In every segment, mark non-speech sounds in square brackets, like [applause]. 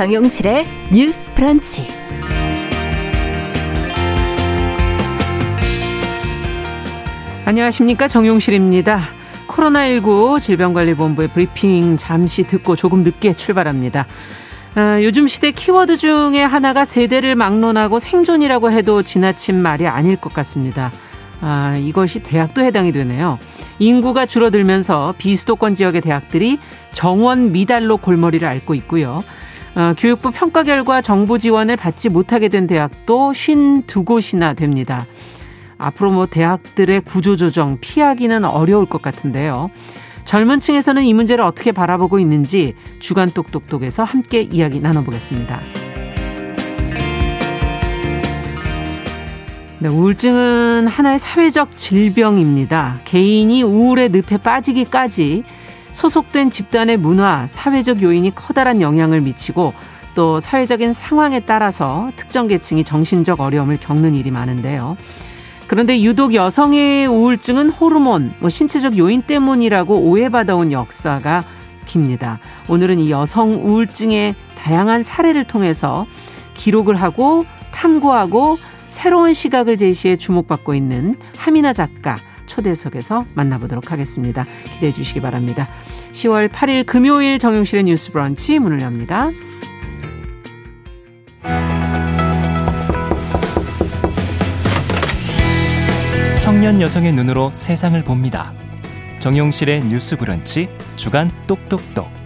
정용실의 뉴스 프런치. 안녕하십니까. 정용실입니다. 코로나19 질병관리본부의 브리핑 잠시 듣고 조금 늦게 출발합니다. 어, 요즘 시대 키워드 중에 하나가 세대를 막론하고 생존이라고 해도 지나친 말이 아닐 것 같습니다. 아, 이것이 대학도 해당이 되네요. 인구가 줄어들면서 비수도권 지역의 대학들이 정원 미달로 골머리를 앓고 있고요. 어, 교육부 평가 결과 정부 지원을 받지 못하게 된 대학도 52곳이나 됩니다. 앞으로 뭐 대학들의 구조조정 피하기는 어려울 것 같은데요. 젊은 층에서는 이 문제를 어떻게 바라보고 있는지 주간 똑똑똑에서 함께 이야기 나눠보겠습니다. 네, 우울증은 하나의 사회적 질병입니다. 개인이 우울의 늪에 빠지기까지 소속된 집단의 문화, 사회적 요인이 커다란 영향을 미치고 또 사회적인 상황에 따라서 특정 계층이 정신적 어려움을 겪는 일이 많은데요. 그런데 유독 여성의 우울증은 호르몬, 뭐 신체적 요인 때문이라고 오해받아온 역사가 깁니다. 오늘은 이 여성 우울증의 다양한 사례를 통해서 기록을 하고 탐구하고 새로운 시각을 제시해 주목받고 있는 하미나 작가 초대석에서 만나보도록 하겠습니다. 기대해 주시기 바랍니다. 10월 8일 금요일 정용실의 뉴스 브런치 문을 엽니다. 청년 여성의 눈으로 세상을 봅니다. 정용실의 뉴스 브런치 주간 똑똑똑.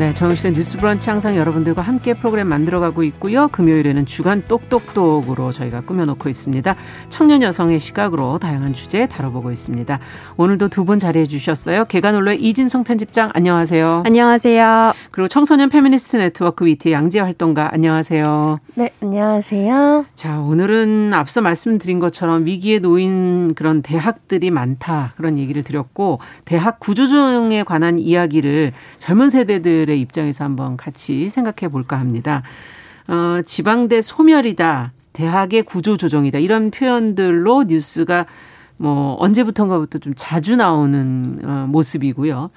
네, 정영실의 뉴스 브런치 항상 여러분들과 함께 프로그램 만들어가고 있고요. 금요일에는 주간 똑똑똑으로 저희가 꾸며놓고 있습니다. 청년 여성의 시각으로 다양한 주제 다뤄보고 있습니다. 오늘도 두 분 자리해 주셨어요. 계간홀로의 이진송 편집장 안녕하세요. 안녕하세요. 그리고 청소년 페미니스트 네트워크 위티 양지혜 활동가 안녕하세요. 네, 안녕하세요. 자, 오늘은 앞서 말씀드린 것처럼 위기에 놓인 그런 대학들이 많다 그런 얘기를 드렸고 대학 구조조정에 관한 이야기를 젊은 세대들 분들의 입장에서 한번 같이 생각해 볼까 합니다. 어, 지방대 소멸이다. 대학의 구조 조정이다. 이런 표현들로 뉴스가 뭐 언제부턴가부터 좀 자주 나오는 어, 모습이고요.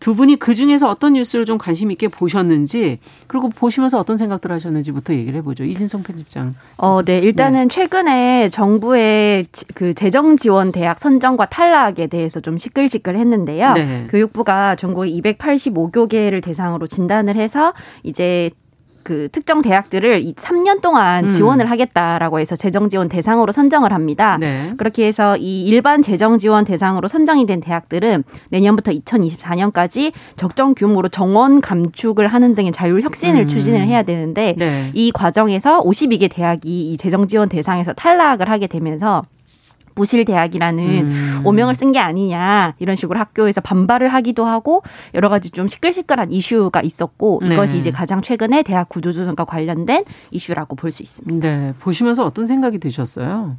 두 분이 그 중에서 어떤 뉴스를 좀 관심 있게 보셨는지 그리고 보시면서 어떤 생각들 하셨는지부터 얘기를 해보죠. 이진성 편집장. 어, 네. 일단은 네. 최근에 정부의 그 재정 지원 대학 선정과 탈락에 대해서 좀 시끌시끌했는데요. 네. 교육부가 전국 285교계를 대상으로 진단을 해서 이제 그 특정 대학들을 이 3년 동안 음. 지원을 하겠다라고 해서 재정 지원 대상으로 선정을 합니다. 네. 그렇게 해서 이 일반 재정 지원 대상으로 선정이 된 대학들은 내년부터 2024년까지 적정 규모로 정원 감축을 하는 등의 자율 혁신을 음. 추진을 해야 되는데 네. 이 과정에서 52개 대학이 이 재정 지원 대상에서 탈락을 하게 되면서 무실대학이라는 음. 오명을 쓴 게 아니냐 이런 식으로 학교에서 반발을 하기도 하고 여러 가지 좀 시끌시끌한 이슈가 있었고 네. 이것이 이제 가장 최근에 대학 구조조정과 관련된 이슈라고 볼 수 있습니다. 네, 보시면서 어떤 생각이 드셨어요?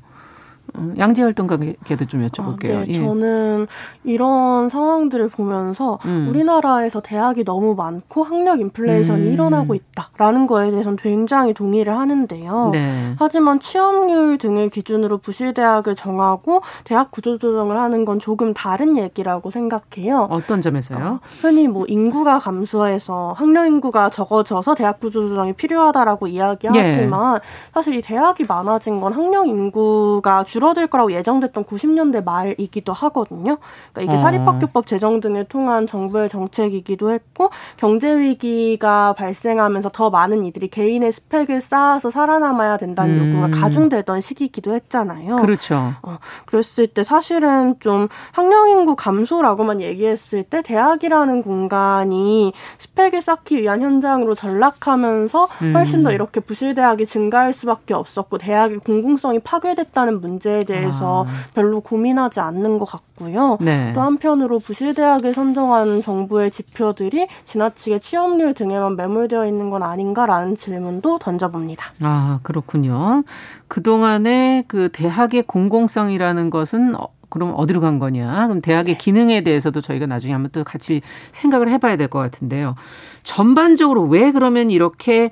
어, 양재 활동가께도 좀 여쭤볼게요. 아, 네, 예. 저는 이런 상황들을 보면서 음. 우리나라에서 대학이 너무 많고 학력 인플레이션이 음. 일어나고 있다라는 거에 대해서는 굉장히 동의를 하는데요. 네. 하지만 취업률 등을 기준으로 부실대학을 정하고 대학 구조조정을 하는 건 조금 다른 얘기라고 생각해요. 어떤 점에서요? 어, 흔히 뭐 인구가 감소해서 학력 인구가 적어져서 대학 구조조정이 필요하다라고 이야기하지만 예. 사실 이 대학이 많아진 건 학력 인구가 주 줄어들 거라고 예정됐던 90년대 말이기도 하거든요. 그러니까 이게 어. 사립학교법 제정 등을 통한 정부의 정책이기도 했고 경제 위기가 발생하면서 더 많은 이들이 개인의 스펙을 쌓아서 살아남아야 된다는 음. 요구가 가중되던 시기이기도 했잖아요. 그렇죠. 어, 그랬을 때 사실은 좀 학령 인구 감소라고만 얘기했을 때 대학이라는 공간이 스펙을 쌓기 위한 현장으로 전락하면서 훨씬 더 음. 이렇게 부실 대학이 증가할 수밖에 없었고 대학의 공공성이 파괴됐다는 문제 문제에 대해서 아. 별로 고민하지 않는 것 같고요. 네. 또 한편으로 부실대학을 선정하는 정부의 지표들이 지나치게 취업률 등에만 매몰되어 있는 건 아닌가라는 질문도 던져봅니다. 아 그렇군요. 그 동안에 그 대학의 공공성이라는 것은 어, 그럼 어디로 간 거냐? 그럼 대학의 네. 기능에 대해서도 저희가 나중에 한번 또 같이 생각을 해봐야 될 것 같은데요. 전반적으로 왜 그러면 이렇게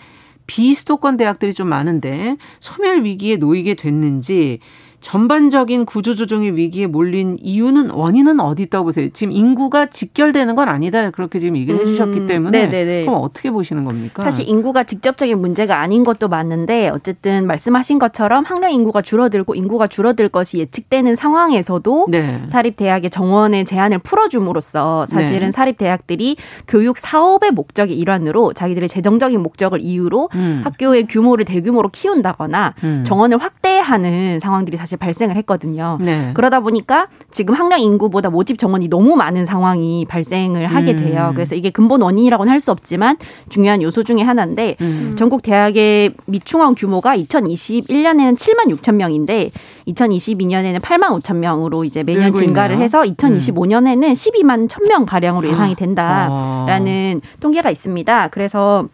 비수도권 대학들이 좀 많은데 소멸 위기에 놓이게 됐는지 전반적인 구조조정의 위기에 몰린 이유는 원인은 어디 있다고 보세요? 지금 인구가 직결되는 건 아니다 그렇게 지금 얘기를 음, 해주셨기 때문에 네네네. 그럼 어떻게 보시는 겁니까? 사실 인구가 직접적인 문제가 아닌 것도 맞는데 어쨌든 말씀하신 것처럼 학령 인구가 줄어들고 인구가 줄어들 것이 예측되는 상황에서도 네. 사립 대학의 정원의 제한을 풀어줌으로써 사실은 네. 사립 대학들이 교육 사업의 목적의 일환으로 자기들의 재정적인 목적을 이유로 음. 학교의 규모를 대규모로 키운다거나 음. 정원을 확대하는 상황들이 사실 발생을 했거든요. 네. 그러다 보니까 지금 학령 인구보다 모집 정원이 너무 많은 상황이 발생을 하게 음. 돼요. 그래서 이게 근본 원인이라고는 할 수 없지만 중요한 요소 중에 하나인데 음. 전국 대학의 미충원 규모가 2021년에는 7만 6천 명인데 2022년에는 8만 5천 명으로 이제 매년 증가를 해서 2025년에는 12만 1천 명 가량으로 예상이 아. 된다라는 아. 통계가 있습니다. 그래서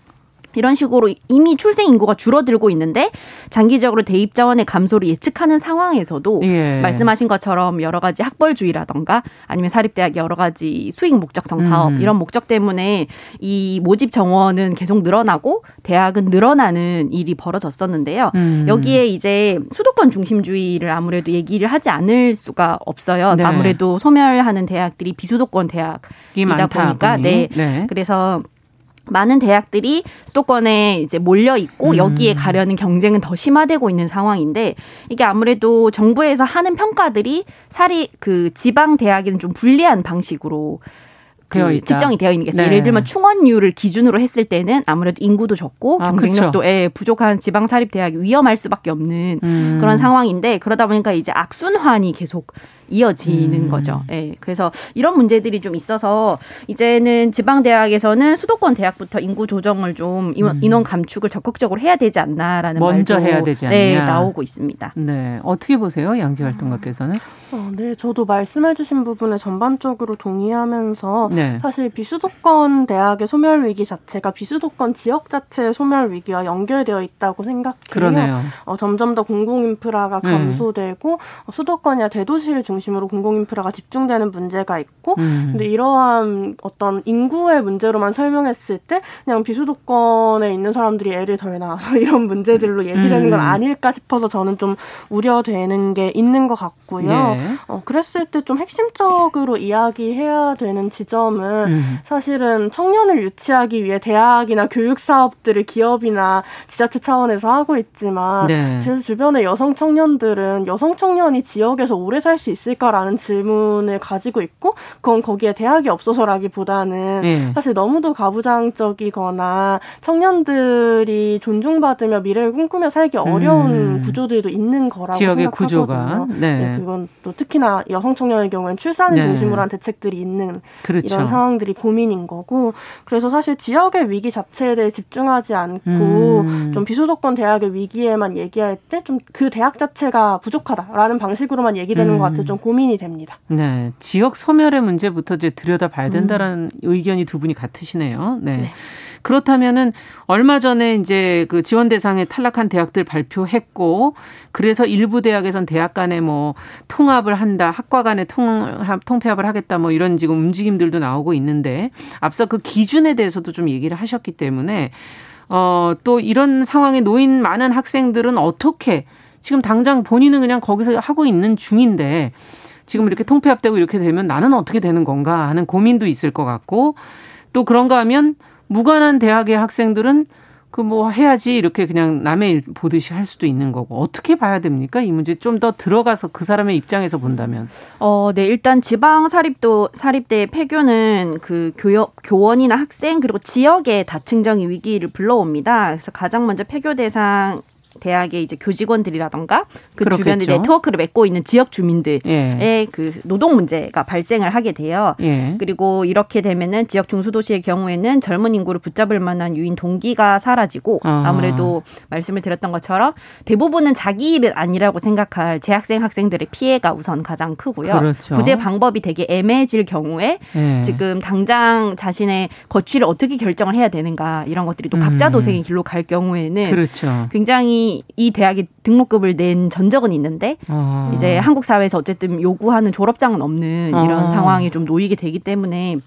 이런 식으로 이미 출생 인구가 줄어들고 있는데 장기적으로 대입 자원의 감소를 예측하는 상황에서도 예. 말씀하신 것처럼 여러 가지 학벌주의라던가 아니면 사립대학 여러 가지 수익 목적성 사업 음. 이런 목적 때문에 이 모집 정원은 계속 늘어나고 대학은 늘어나는 일이 벌어졌었는데요. 음. 여기에 이제 수도권 중심주의를 아무래도 얘기를 하지 않을 수가 없어요. 네. 아무래도 소멸하는 대학들이 비수도권 대학이다 보니까 네. 네. 그래서 많은 대학들이 수도권에 이제 몰려 있고 음. 여기에 가려는 경쟁은 더 심화되고 있는 상황인데 이게 아무래도 정부에서 하는 평가들이 사리 그 지방 대학에는 좀 불리한 방식으로 그 측정이 되어 있는 게 있어요. 네. 예를 들면 충원율을 기준으로 했을 때는 아무래도 인구도 적고 아, 경쟁력도 그렇죠. 예, 부족한 지방 사립 대학이 위험할 수밖에 없는 음. 그런 상황인데 그러다 보니까 이제 악순환이 계속 이어지는 음. 거죠. 예. 그래서 이런 문제들이 좀 있어서 이제는 지방 대학에서는 수도권 대학부터 인구 조정을 좀 인원, 음. 인원 감축을 적극적으로 해야 되지 않나라는 먼저 말도 해야 되지 않냐. 네, 나오고 있습니다. 네. 어떻게 보세요? 양지 활동가께서는? 어, 네, 저도 말씀해주신 부분에 전반적으로 동의하면서 네. 사실 비수도권 대학의 소멸 위기 자체가 비수도권 지역 자체의 소멸 위기와 연결되어 있다고 생각해요. 그러네요. 어, 점점 더 공공 인프라가 네. 감소되고 음. 수도권이나 대도시를 중심 중심으로 공공인프라가 집중되는 문제가 있고 음. 근데 이러한 어떤 인구의 문제로만 설명했을 때 그냥 비수도권에 있는 사람들이 애를 덜 낳아서 [laughs] 이런 문제들로 얘기되는 건 음. 아닐까 싶어서 저는 좀 우려되는 게 있는 것 같고요. 네. 어, 그랬을 때 좀 핵심적으로 이야기해야 되는 지점은 음. 사실은 청년을 유치하기 위해 대학이나 교육 사업들을 기업이나 지자체 차원에서 하고 있지만 네. 제 주변의 여성 청년들은 여성 청년이 지역에서 오래 살 수 있을 있을까라는 질문을 가지고 있고 그건 거기에 대학이 없어서라기보다는 네. 사실 너무도 가부장적이거나 청년들이 존중받으며 미래를 꿈꾸며 살기 어려운 음. 구조들도 있는 거라고 지역의 생각하거든요. 구조가 네. 네. 그건 또 특히나 여성 청년의 경우에는 출산을 네. 중심으로 한 대책들이 있는 그렇죠. 이런 상황들이 고민인 거고 그래서 사실 지역의 위기 자체에 대해 집중하지 않고 음. 좀 비수도권 대학의 위기에만 얘기할 때 좀 그 대학 자체가 부족하다라는 방식으로만 얘기되는 음. 것 같아 좀 고민이 됩니다. 네. 지역 소멸의 문제부터 이제 들여다봐야 음. 된다라는 음. 의견이 두 분이 같으시네요. 네. 네. 그렇다면은 얼마 전에 이제 그 지원 대상에 탈락한 대학들 발표했고 그래서 일부 대학에선 대학 간에 뭐 통합을 한다, 학과 간에 통합 통폐합을 하겠다 뭐 이런 지금 움직임들도 나오고 있는데 앞서 그 기준에 대해서도 좀 얘기를 하셨기 때문에 어 또 이런 상황에 놓인 많은 학생들은 어떻게 지금 당장 본인은 그냥 거기서 하고 있는 중인데 지금 이렇게 통폐합되고 이렇게 되면 나는 어떻게 되는 건가 하는 고민도 있을 것 같고 또 그런가 하면 무관한 대학의 학생들은 그 뭐 해야지 이렇게 그냥 남의 일 보듯이 할 수도 있는 거고 어떻게 봐야 됩니까? 이 문제 좀 더 들어가서 그 사람의 입장에서 본다면. 어, 네. 일단 지방 사립도 사립대 폐교는 그 교역 교원이나 학생 그리고 지역의 다층적인 위기를 불러옵니다. 그래서 가장 먼저 폐교 대상 대학의 이제 교직원들이라던가 그 그렇겠죠. 주변에 네트워크를 맺고 있는 지역 주민들의 예. 그 노동 문제가 발생을 하게 돼요. 예. 그리고 이렇게 되면은 지역 중소도시의 경우에는 젊은 인구를 붙잡을 만한 유인 동기가 사라지고 아. 아무래도 말씀을 드렸던 것처럼 대부분은 자기 일은 아니라고 생각할 재학생 학생들의 피해가 우선 가장 크고요. 그렇죠. 구제 방법이 되게 애매해질 경우에 예. 지금 당장 자신의 거취를 어떻게 결정을 해야 되는가 이런 것들이 또 각자 음. 도생의 길로 갈 경우에는 그렇죠. 굉장히 이 대학이 등록급을 낸 전적은 있는데 아. 이제 한국 사회에서 어쨌든 요구하는 졸업장은 없는 이런 아. 상황이 좀 놓이게 되기 때문에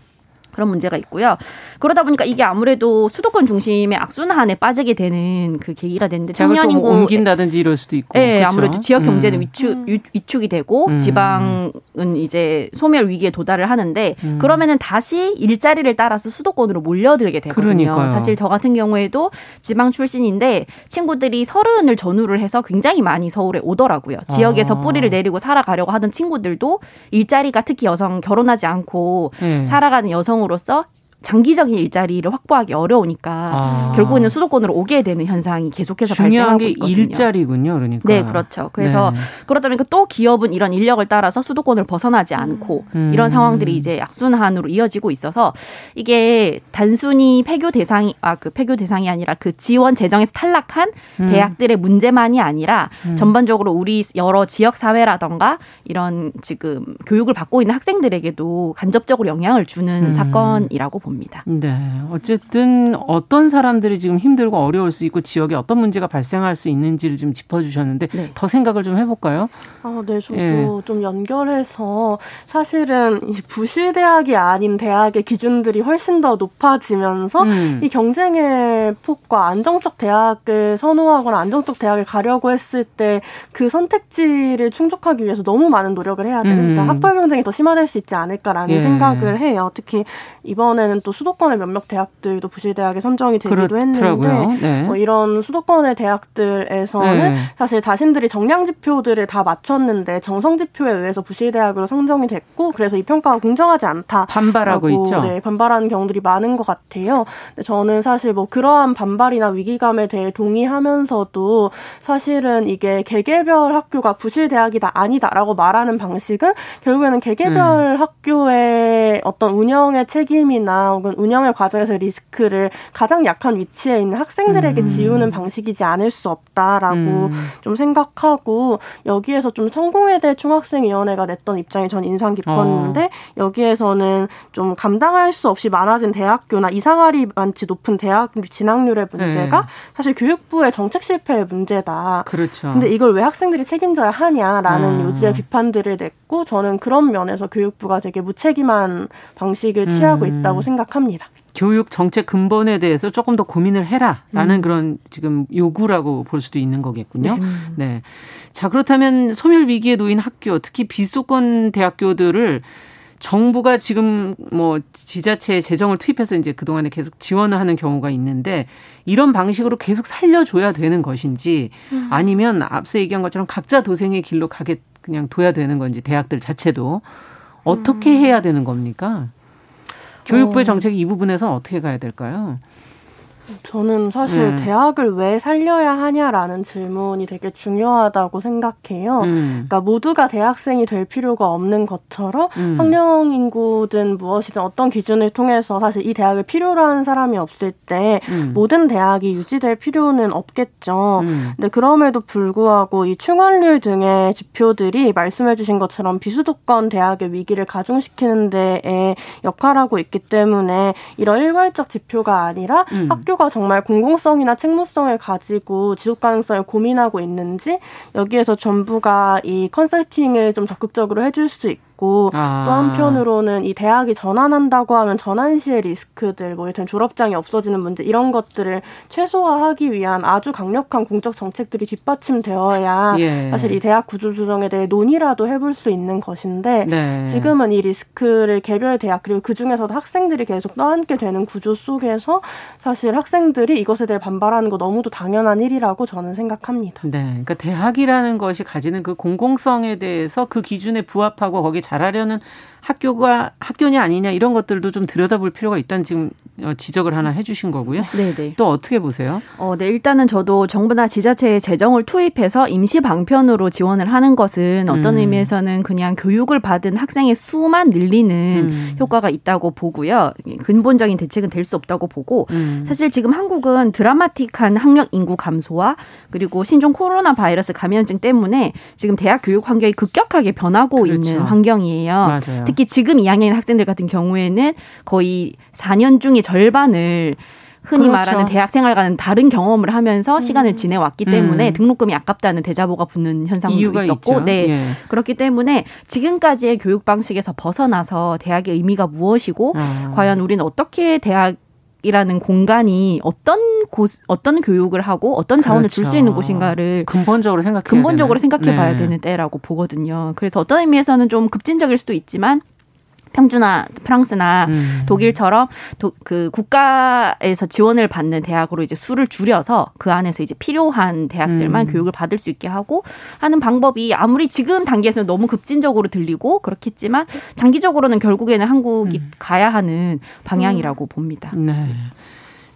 그런 문제가 있고요. 그러다 보니까 이게 아무래도 수도권 중심의 악순환에 빠지게 되는 그 계기가 되는데 청년 인구 뭐 옮긴다든지 이럴 수도 있고. 네, 그렇죠? 아무래도 지역 경제는 음. 위축 위축이 되고 음. 지방은 이제 소멸 위기에 도달을 하는데 음. 그러면은 다시 일자리를 따라서 수도권으로 몰려들게 되거든요. 그러니까요. 사실 저 같은 경우에도 지방 출신인데 친구들이 서른을 전후를 해서 굉장히 많이 서울에 오더라고요. 지역에서 아. 뿌리를 내리고 살아가려고 하던 친구들도 일자리가 특히 여성 결혼하지 않고 네. 살아가는 여성 으로서 장기적인 일자리를 확보하기 어려우니까 아. 결국에는 수도권으로 오게 되는 현상이 계속해서 발생하고 게 있거든요. 일자리군요, 그러니까. 네, 그렇죠. 그래서 네. 그러다 보니까 또 기업은 이런 인력을 따라서 수도권을 벗어나지 않고 음. 이런 상황들이 이제 악순환으로 이어지고 있어서 이게 단순히 폐교 대상이 아 그 폐교 대상이 아니라 그 지원 재정에서 탈락한 음. 대학들의 문제만이 아니라 음. 전반적으로 우리 여러 지역 사회라던가 이런 지금 교육을 받고 있는 학생들에게도 간접적으로 영향을 주는 음. 사건이라고 봅니다. 봅니다. 네. 어쨌든 어떤 사람들이 지금 힘들고 어려울 수 있고 지역에 어떤 문제가 발생할 수 있는지를 좀 짚어주셨는데 네. 더 생각을 좀 해볼까요? 아, 네. 저도 예. 좀 연결해서 사실은 부실대학이 아닌 대학의 기준들이 훨씬 더 높아지면서 음. 이 경쟁의 폭과 안정적 대학을 선호하거나 안정적 대학을 가려고 했을 때 그 선택지를 충족하기 위해서 너무 많은 노력을 해야 되니까 음. 학벌 경쟁이 더 심화될 수 있지 않을까라는 예. 생각을 해요. 특히 이번에는 또 수도권의 몇몇 대학들도 부실대학에 선정이 되기도 그렇더라고요. 했는데 네. 뭐 이런 수도권의 대학들에서는 네. 사실 자신들이 정량 지표들을 다 맞췄는데 정성 지표에 의해서 부실대학으로 선정이 됐고 그래서 이 평가가 공정하지 않다. 반발하고 있죠. 네, 반발하는 경우들이 많은 것 같아요. 근데 저는 사실 뭐 그러한 반발이나 위기감에 대해 동의하면서도 사실은 이게 개개별 학교가 부실대학이다 아니다라고 말하는 방식은 결국에는 개개별 음. 학교의 어떤 운영의 책임이나 혹은 운영의 과정에서 리스크를 가장 약한 위치에 있는 학생들에게 음. 지우는 방식이지 않을 수 없다라고 음. 좀 생각하고 여기에서 좀 성공회대 총학생위원회가 냈던 입장이 전 인상 깊었는데 어. 여기에서는 좀 감당할 수 없이 많아진 대학교나 이상하리 많지 높은 대학 진학률의 문제가 네. 사실 교육부의 정책 실패의 문제다. 그렇죠. 근데 이걸 왜 학생들이 책임져야 하냐라는 음. 요지의 비판들을 냈고 저는 그런 면에서 교육부가 되게 무책임한 방식을 취하고 음. 있다고 생각 합니다. 교육 정책 근본에 대해서 조금 더 고민을 해라라는 음. 그런 지금 요구라고 볼 수도 있는 거겠군요. 네. 네. 자, 그렇다면 소멸 위기에 놓인 학교, 특히 비수도권 대학교들을 정부가 지금 뭐 지자체 재정을 투입해서 이제 그동안에 계속 지원을 하는 경우가 있는데 이런 방식으로 계속 살려줘야 되는 것인지 음. 아니면 앞서 얘기한 것처럼 각자 도생의 길로 가게 그냥 둬야 되는 건지 대학들 자체도 어떻게 음. 해야 되는 겁니까? 교육부의 어. 정책이 이 부분에서는 어떻게 가야 될까요? 저는 사실 네. 대학을 왜 살려야 하냐라는 질문이 되게 중요하다고 생각해요. 음. 그러니까 모두가 대학생이 될 필요가 없는 것처럼 음. 학령 인구든 무엇이든 어떤 기준을 통해서 사실 이 대학을 필요로 하는 사람이 없을 때 음. 모든 대학이 유지될 필요는 없겠죠. 음. 근데 그럼에도 불구하고 이 충원률 등의 지표들이 말씀해주신 것처럼 비수도권 대학의 위기를 가중시키는 데에 역할하고 있기 때문에 이런 일괄적 지표가 아니라 음. 학교 학교가 정말 공공성이나 책무성을 가지고 지속 가능성을 고민하고 있는지 여기에서 정부가 이 컨설팅을 좀 적극적으로 해줄 수 있고 있고 아. 또 한편으로는 이 대학이 전환한다고 하면 전환 시의 리스크들 뭐 일단 졸업장이 없어지는 문제 이런 것들을 최소화하기 위한 아주 강력한 공적 정책들이 뒷받침되어야 예. 사실 이 대학 구조 조정에 대해 논의라도 해볼 수 있는 것인데 네. 지금은 이 리스크를 개별 대학 그리고 그 중에서도 학생들이 계속 떠안게 되는 구조 속에서 사실 학생들이 이것에 대해 반발하는 거 너무도 당연한 일이라고 저는 생각합니다. 네, 그러니까 대학이라는 것이 가지는 그 공공성에 대해서 그 기준에 부합하고 거기 잘하려는 학교가 학교냐 아니냐 이런 것들도 좀 들여다볼 필요가 있다는 지금 어, 지적을 하나 해주신 거고요. 네네. 네. 또 어떻게 보세요? 어, 네 일단은 저도 정부나 지자체의 재정을 투입해서 임시 방편으로 지원을 하는 것은 어떤 음. 의미에서는 그냥 교육을 받은 학생의 수만 늘리는 음. 효과가 있다고 보고요. 근본적인 대책은 될 수 없다고 보고 음. 사실 지금 한국은 드라마틱한 학력 인구 감소와 그리고 신종 코로나 바이러스 감염증 때문에 지금 대학 교육 환경이 급격하게 변하고 그렇죠. 있는 환경이에요. 맞아요. 특히 지금 2학년 학생들 같은 경우에는 거의 4년 중에 절반을 흔히 그렇죠. 말하는 대학 생활과는 다른 경험을 하면서 음. 시간을 지내왔기 때문에 음. 등록금이 아깝다는 대자보가 붙는 현상도 있었고, 있죠. 네 예. 그렇기 때문에 지금까지의 교육 방식에서 벗어나서 대학의 의미가 무엇이고 아. 과연 우리는 어떻게 대학 이라는 공간이 어떤 곳 어떤 교육을 하고 어떤 자원을 그렇죠. 줄수 있는 곳인가를 근본적으로 생각해 근본적으로 생각해 봐야 네. 되는 때라고 보거든요. 그래서 어떤 의미에서는 좀 급진적일 수도 있지만 평주나 프랑스나 음. 독일처럼 도, 그 국가에서 지원을 받는 대학으로 이제 수를 줄여서 그 안에서 이제 필요한 대학들만 음. 교육을 받을 수 있게 하고 하는 방법이 아무리 지금 단계에서는 너무 급진적으로 들리고 그렇겠지만 장기적으로는 결국에는 한국이 음. 가야 하는 방향이라고 봅니다. 네.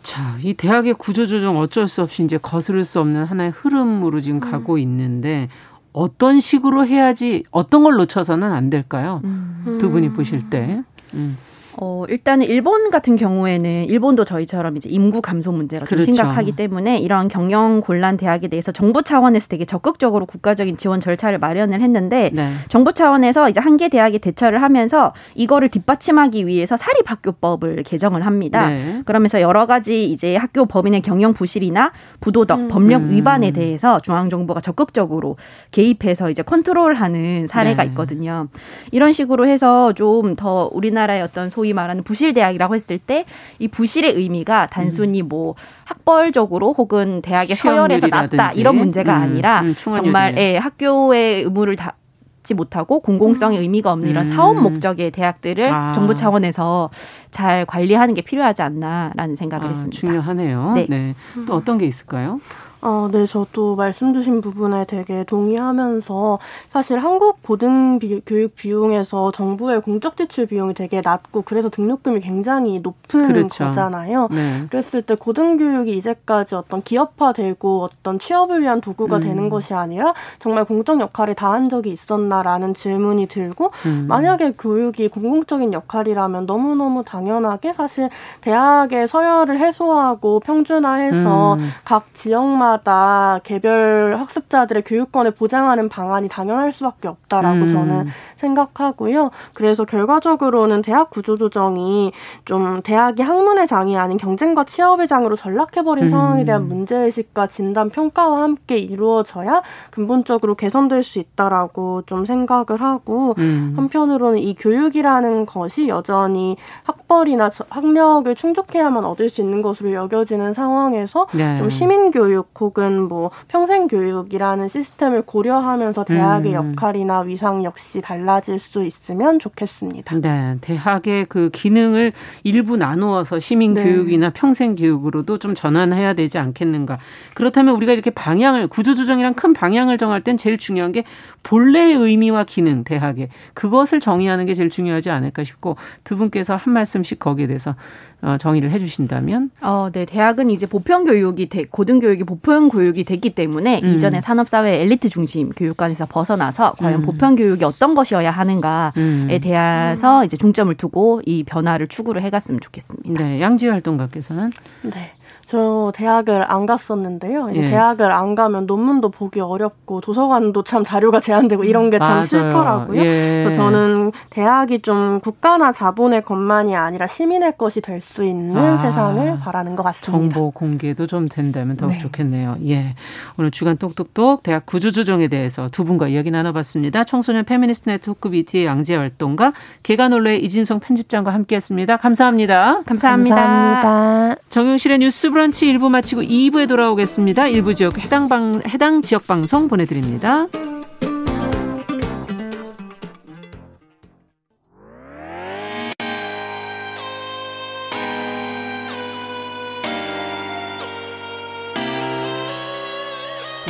자, 이 대학의 구조조정 어쩔 수 없이 이제 거스를 수 없는 하나의 흐름으로 지금 가고 음. 있는데 어떤 식으로 해야지 어떤 걸 놓쳐서는 안 될까요? 음. 두 분이 보실 때. 음. 어, 일단은 일본 같은 경우에는 일본도 저희처럼 이제 인구 감소 문제가 그렇죠. 좀 심각하기 때문에 이런 경영 곤란 대학에 대해서 정부 차원에서 되게 적극적으로 국가적인 지원 절차를 마련을 했는데 네. 정부 차원에서 이제 한 개 대학이 대처를 하면서 이거를 뒷받침하기 위해서 사립학교법을 개정을 합니다. 네. 그러면서 여러 가지 이제 학교 법인의 경영 부실이나 부도덕, 음. 법령 음. 위반에 대해서 중앙 정부가 적극적으로 개입해서 이제 컨트롤하는 사례가 네. 있거든요. 이런 식으로 해서 좀 더 우리나라의 어떤 소위 소위 말하는 부실 대학이라고 했을 때 이 부실의 의미가 단순히 음. 뭐 학벌적으로 혹은 대학의 서열에서 낮다 이런 문제가 음, 아니라 음, 정말 예, 학교의 의무를 다지 못하고 공공성의 음. 의미가 없는 이런 사업 음. 목적의 대학들을 아. 정부 차원에서 잘 관리하는 게 필요하지 않나라는 생각을 아, 했습니다. 중요하네요. 네. 네. 또 어떤 게 있을까요? 아, 네, 저도 말씀 주신 부분에 되게 동의하면서 사실 한국 고등교육 비용에서 정부의 공적 지출 비용이 되게 낮고 그래서 등록금이 굉장히 높은 그렇죠. 거잖아요. 네. 그랬을 때 고등교육이 이제까지 어떤 기업화되고 어떤 취업을 위한 도구가 음. 되는 것이 아니라 정말 공적 역할을 다한 적이 있었나라는 질문이 들고 음. 만약에 교육이 공공적인 역할이라면 너무너무 당연하게 사실 대학의 서열을 해소하고 평준화해서 음. 각 지역만 학교마다 개별 학습자들의 교육권을 보장하는 방안이 당연할 수밖에 없다라고 음. 저는 생각하고요. 그래서 결과적으로는 대학 구조조정이 좀 대학이 학문의 장이 아닌 경쟁과 취업의 장으로 전락해버린 음. 상황에 대한 문제의식과 진단, 평가와 함께 이루어져야 근본적으로 개선될 수 있다라고 좀 생각을 하고 음. 한편으로는 이 교육이라는 것이 여전히 학벌이나 학력을 충족해야만 얻을 수 있는 것으로 여겨지는 상황에서 네. 좀 시민교육 혹은 뭐 평생교육이라는 시스템을 고려하면서 대학의 음. 역할이나 위상 역시 달라 질 수 있으면 좋겠습니다. 네, 대학의 그 기능을 일부 나누어서 시민 교육이나 네. 평생 교육으로도 좀 전환해야 되지 않겠는가. 그렇다면 우리가 이렇게 방향을 구조조정이랑 큰 방향을 정할 땐 제일 중요한 게 본래의 의미와 기능 대학의 그것을 정의하는 게 제일 중요하지 않을까 싶고 두 분께서 한 말씀씩 거기에 대해서 어, 정의를 해주신다면? 어, 네. 대학은 이제 보편 교육이 돼, 고등교육이 보편 교육이 됐기 때문에 음. 이전에 산업사회 엘리트 중심 교육관에서 벗어나서 과연 음. 보편 교육이 어떤 것이어야 하는가에 음. 대해서 이제 중점을 두고 이 변화를 추구를 해갔으면 좋겠습니다. 네. 양지 활동가께서는? 네. 저 대학을 안 갔었는데요. 이제 예. 대학을 안 가면 논문도 보기 어렵고 도서관도 참 자료가 [laughs] 제한되고 이런 게 참 싫더라고요. 예. 그래서 저는 대학이 좀 국가나 자본의 것만이 아니라 시민의 것이 될 수 있는 아, 세상을 바라는 것 같습니다. 정보 공개도 좀 된다면 더욱 네. 좋겠네요. 예. 오늘 주간 똑똑똑 대학 구조조정에 대해서 두 분과 이야기 나눠봤습니다. 청소년 페미니스트 네트워크 위티의 양지혜 활동가 계간홀로의 이진송 편집장과 함께했습니다. 감사합니다. 감사합니다. 감사합니다. 정용실의 뉴스 브런치 1부 마치고 2부에 돌아오겠습니다. 일부 지역 해당 방 해당 지역 방송 보내 드립니다.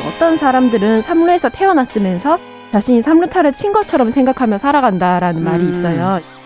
어떤 사람들은 삼루에서 태어났으면서 자신이 삼루타를 친 것처럼 생각하며 살아간다라는 음. 말이 있어요.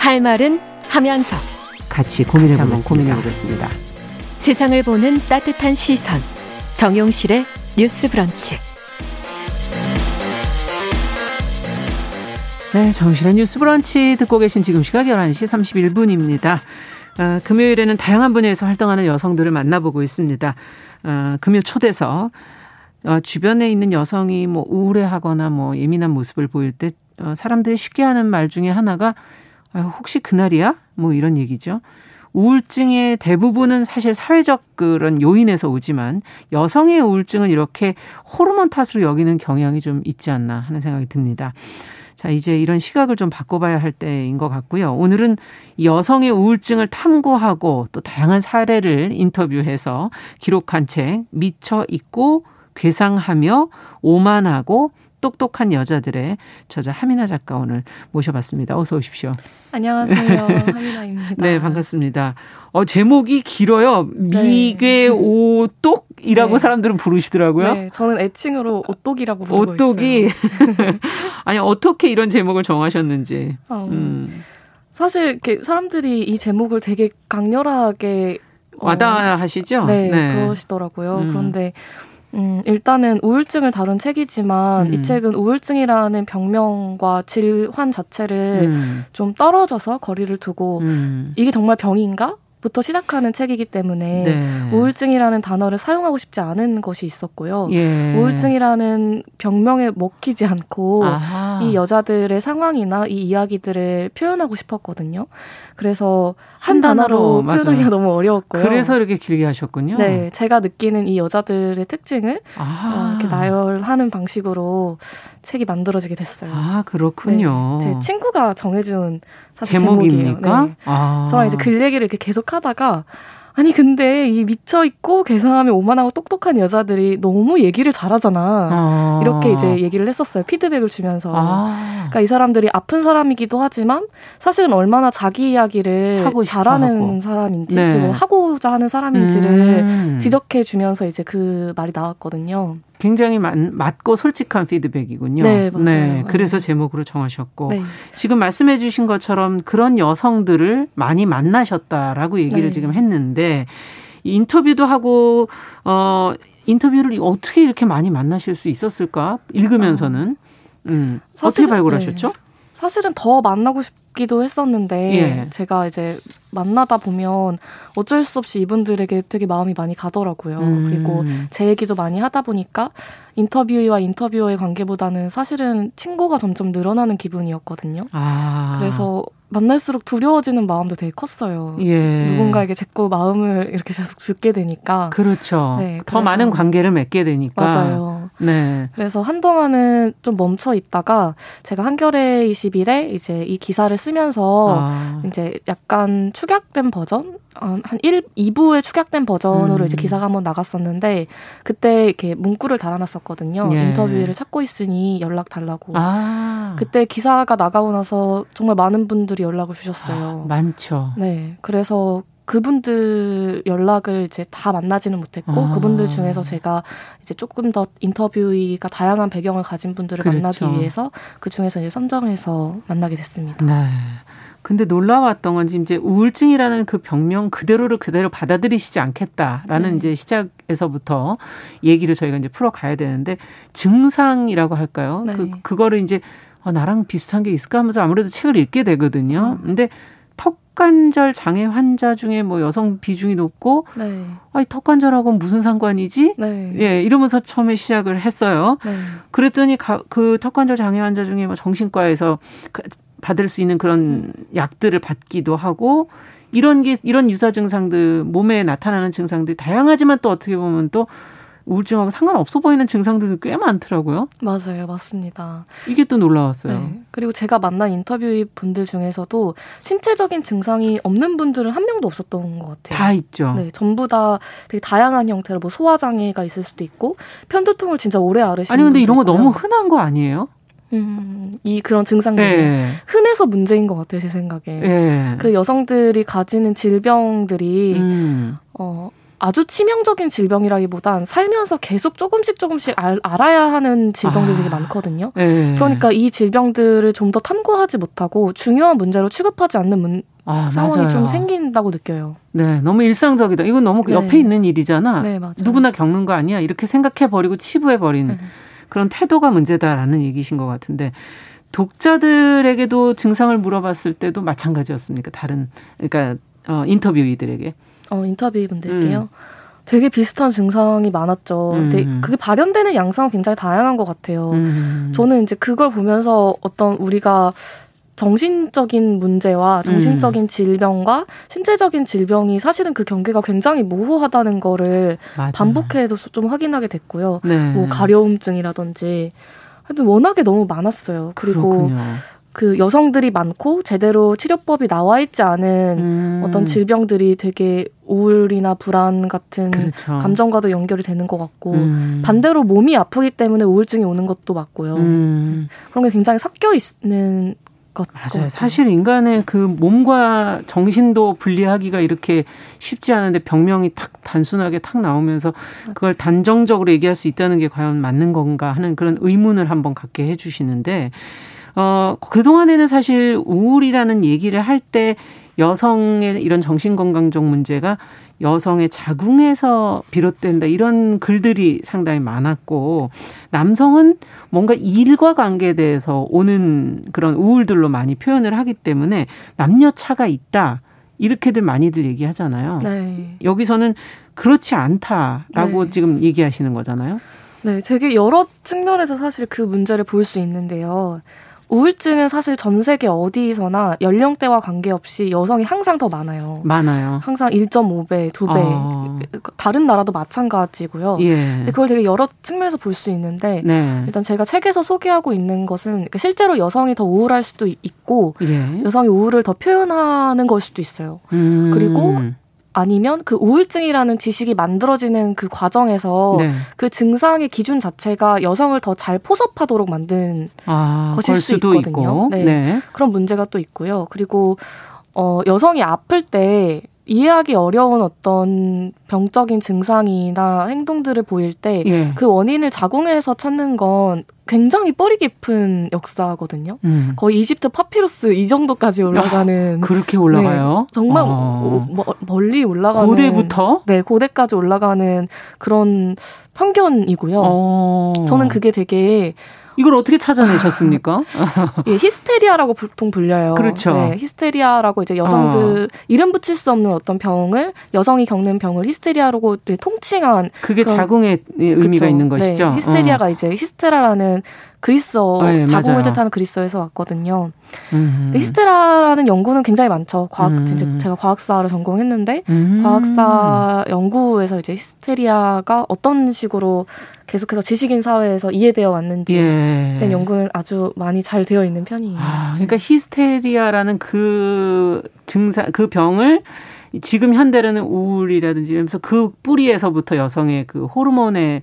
할 말은 하면서 같이 고민해 보겠습니다. 고민해 보겠습니다. 세상을 보는 따뜻한 시선 정용실의 뉴스 브런치 네, 정실의 뉴스 브런치 듣고 계신 지금 시각 11시 31분입니다. 어, 금요일에는 다양한 분야에서 활동하는 여성들을 만나보고 있습니다. 어, 금요 초대서 어, 주변에 있는 여성이 뭐 우울해하거나 뭐 예민한 모습을 보일 때 어, 사람들이 쉽게 하는 말 중에 하나가 아, 혹시 그날이야? 뭐 이런 얘기죠. 우울증의 대부분은 사실 사회적 그런 요인에서 오지만 여성의 우울증은 이렇게 호르몬 탓으로 여기는 경향이 좀 있지 않나 하는 생각이 듭니다. 자, 이제 이런 시각을 좀 바꿔봐야 할 때인 것 같고요. 오늘은 여성의 우울증을 탐구하고 또 다양한 사례를 인터뷰해서 기록한 책, 미쳐 있고 괴상하며 오만하고 똑똑한 여자들의 저자 하미나 작가 오늘 모셔봤습니다. 어서 오십시오. 안녕하세요. [laughs] 하미나입니다. 네, 반갑습니다. 어, 제목이 길어요. 네. 미괴 오똑이라고 네. 사람들은 부르시더라고요. 네, 저는 애칭으로 오똑이라고 부르고 오똑이. [laughs] 아니, 어떻게 이런 제목을 정하셨는지. 어, 음. 사실 이렇게 사람들이 이 제목을 되게 강렬하게 어, 와닿아하시죠? 네, 네, 그러시더라고요. 음. 그런데 음, 일단은 우울증을 다룬 책이지만 음. 이 책은 우울증이라는 병명과 질환 자체를 음. 좀 떨어져서 거리를 두고 음. 이게 정말 병인가? 부터 시작하는 책이기 때문에 네. 우울증이라는 단어를 사용하고 싶지 않은 것이 있었고요. 예. 우울증이라는 병명에 먹히지 않고 아하. 이 여자들의 상황이나 이 이야기들을 표현하고 싶었거든요. 그래서 한, 한 단어로, 단어로 표현하기가 너무 어려웠고요. 그래서 이렇게 길게 하셨군요. 네, 제가 느끼는 이 여자들의 특징을 어, 이렇게 나열하는 방식으로 책이 만들어지게 됐어요. 아 그렇군요. 네, 제 친구가 정해준 제목입니까? 네. 아. 저랑 이제 글 얘기를 이렇게 계속 하다가 아니 근데 이 미쳐 있고 계산하면 오만하고 똑똑한 여자들이 너무 얘기를 잘하잖아. 아. 이렇게 이제 얘기를 했었어요. 피드백을 주면서. 아. 그러니까 이 사람들이 아픈 사람이기도 하지만 사실은 얼마나 자기 이야기를 하고 잘하는 하고. 사람인지 네. 그리고 하고자 하는 사람인지를 음. 지적해 주면서 이제 그 말이 나왔거든요. 굉장히 맞, 맞고 솔직한 피드백이군요. 네, 맞아요. 네, 그래서 제목으로 정하셨고 네. 지금 말씀해 주신 것처럼 그런 여성들을 많이 만나셨다라고 얘기를 네. 지금 했는데 인터뷰도 하고 어 인터뷰를 어떻게 이렇게 많이 만나실 수 있었을까? 읽으면서는 아. 음. 사실, 어떻게 발굴하셨죠? 네. 사실은 더 만나고 싶 기도 했었는데 예. 제가 이제 만나다 보면 어쩔 수 없이 이분들에게 되게 마음이 많이 가더라고요. 음. 그리고 제 얘기도 많이 하다 보니까 인터뷰와 인터뷰어의 관계보다는 사실은 친구가 점점 늘어나는 기분이었거든요. 아. 그래서 만날수록 두려워지는 마음도 되게 컸어요. 예. 누군가에게 제거 마음을 이렇게 계속 죽게 되니까. 그렇죠. 네, 더 많은 관계를 맺게 되니까. 맞아요. 네. 그래서 한동안은 좀 멈춰 있다가 제가 한겨레 21에 이제 이 기사를 쓰면서 아. 이제 약간 축약된 버전? 어, 한 1, 2부에 축약된 버전으로 음. 이제 기사가 한번 나갔었는데 그때 이렇게 문구를 달아놨었거든요. 예. 인터뷰를 찾고 있으니 연락 달라고. 아. 그때 기사가 나가고 나서 정말 많은 분들이 연락을 주셨어요. 아, 많죠. 네. 그래서 그분들 연락을 이제 다 만나지는 못했고 아. 그분들 중에서 제가 이제 조금 더 인터뷰가 다양한 배경을 가진 분들을 그렇죠. 만나기 위해서 그 중에서 이제 선정해서 만나게 됐습니다. 네. 근데 놀라웠던 건 이제 우울증이라는 그 병명 그대로를 그대로 받아들이시지 않겠다라는 네. 이제 시작에서부터 얘기를 저희가 이제 풀어가야 되는데 증상이라고 할까요? 네. 그 그거를 이제 어, 나랑 비슷한 게 있을까 하면서 아무래도 책을 읽게 되거든요. 음. 근데 턱 관절 장애 환자 중에 뭐 여성 비중이 높고 네. 아이 턱관절하고 무슨 상관이지? 네. 예, 이러면서 처음에 시작을 했어요. 네. 그랬더니 가, 그 턱관절 장애 환자 중에 뭐 정신과에서 그 받을 수 있는 그런 음. 약들을 받기도 하고 이런 게 이런 유사 증상들 몸에 나타나는 증상들이 다양하지만 또 어떻게 보면 또 우울증하고 상관없어 보이는 증상들도 꽤 많더라고요. 맞아요, 맞습니다. 이게 또 놀라웠어요. 네. 그리고 제가 만난 인터뷰 분들 중에서도 신체적인 증상이 없는 분들은 한 명도 없었던 것 같아요. 다 있죠. 네, 전부 다 되게 다양한 형태로 뭐 소화 장애가 있을 수도 있고 편두통을 진짜 오래 앓으시는 아니 근데 이런 거 있고요. 너무 흔한 거 아니에요? 음, 이 그런 증상들이 네. 흔해서 문제인 것 같아요, 제 생각에. 네. 그 여성들이 가지는 질병들이 음. 어 아주 치명적인 질병이라기보단 살면서 계속 조금씩 조금씩 알, 아야 하는 질병들이 아. 되게 많거든요. 네. 그러니까 이 질병들을 좀 더 탐구하지 못하고 중요한 문제로 취급하지 않는 문, 아, 상황이 맞아요. 좀 생긴다고 느껴요. 네, 너무 일상적이다. 이건 너무 네. 옆에 있는 일이잖아. 네. 누구나 겪는 거 아니야. 이렇게 생각해 버리고 치부해 버리는 네. 그런 태도가 문제다라는 얘기신 것 같은데 독자들에게도 증상을 물어봤을 때도 마찬가지였습니까? 다른 그러니까 어, 인터뷰이들에게. 어, 인터뷰 분들께요. 음. 되게 비슷한 증상이 많았죠. 음. 근데 그게 발현되는 양상은 굉장히 다양한 것 같아요. 음. 저는 이제 그걸 보면서 어떤 우리가 정신적인 문제와 정신적인 음. 질병과 신체적인 질병이 사실은 그 경계가 굉장히 모호하다는 거를 맞아. 반복해도 좀 확인하게 됐고요. 네. 뭐 가려움증이라든지 하여튼 워낙에 너무 많았어요. 그리고 그렇군요. 그 여성들이 많고 제대로 치료법이 나와 있지 않은 음. 어떤 질병들이 되게 우울이나 불안 같은 그렇죠. 감정과도 연결이 되는 것 같고 음. 반대로 몸이 아프기 때문에 우울증이 오는 것도 맞고요. 음. 그런 게 굉장히 섞여 있는 것 맞아요. 사실 인간의 그 몸과 정신도 분리하기가 이렇게 쉽지 않은데 병명이 탁 단순하게 탁 나오면서 그걸 단정적으로 얘기할 수 있다는 게 과연 맞는 건가 하는 그런 의문을 한번 갖게 해주시는데 어 그동안에는 사실 우울이라는 얘기를 할 때 여성의 이런 정신건강적 문제가 여성의 자궁에서 비롯된다 이런 글들이 상당히 많았고 남성은 뭔가 일과 관계에 대해서 오는 그런 우울들로 많이 표현을 하기 때문에 남녀 차가 있다. 이렇게들 많이들 얘기하잖아요. 네. 여기서는 그렇지 않다라고 네. 지금 얘기하시는 거잖아요. 네, 되게 여러 측면에서 사실 그 문제를 볼 수 있는데요. 우울증은 사실 전 세계 어디서나 연령대와 관계없이 여성이 항상 더 많아요. 많아요. 항상 1.5배, 2배. 어. 다른 나라도 마찬가지고요. 예. 그걸 되게 여러 측면에서 볼 수 있는데 네. 일단 제가 책에서 소개하고 있는 것은 그러니까 실제로 여성이 더 우울할 수도 있고 예. 여성이 우울을 더 표현하는 걸 수도 있어요. 음. 그리고 아니면 그 우울증이라는 지식이 만들어지는 그 과정에서 네. 그 증상의 기준 자체가 여성을 더 잘 포섭하도록 만든 아, 것일 수 있거든요. 네. 네. 그런 문제가 또 있고요. 그리고 어 여성이 아플 때 이해하기 어려운 어떤 병적인 증상이나 행동들을 보일 때그 예. 그 원인을 자궁에서 찾는 건 굉장히 뿌리 깊은 역사거든요. 음. 거의 이집트 파피루스 이 정도까지 올라가는 아, 그렇게 올라가요? 네, 정말 어. 뭐, 멀리 올라가는 고대부터 네 고대까지 올라가는 그런 편견이고요. 어. 저는 그게 되게 이걸 어떻게 찾아내셨습니까? [laughs] 예, hysteria라고 보통 불려요. 그렇죠. 네, hysteria라고 이제 여성들 어. 이름 붙일 수 없는 어떤 병을 여성이 겪는 병을 hysteria라고 통칭한 그게 그런, 자궁의 의미가 그렇죠. 있는 것이죠. 네, 히스테리아가 어. 이제 히스테라라는 그리스어 네, 자궁을 뜻하는 그리스어에서 왔거든요. 음. hysteria라는 연구는 굉장히 많죠. 과학 음. 제가 과학사를 전공했는데 음. 과학사 연구에서 이제 hysteria가 어떤 식으로 계속해서 지식인 사회에서 이해되어 왔는지 예. 된 연구는 아주 많이 잘 되어 있는 편이에요. 아, 그러니까 히스테리아라는 그 증상 그 병을 지금 현대로는 우울이라든지 이러면서 그 뿌리에서부터 여성의 그 호르몬의 어,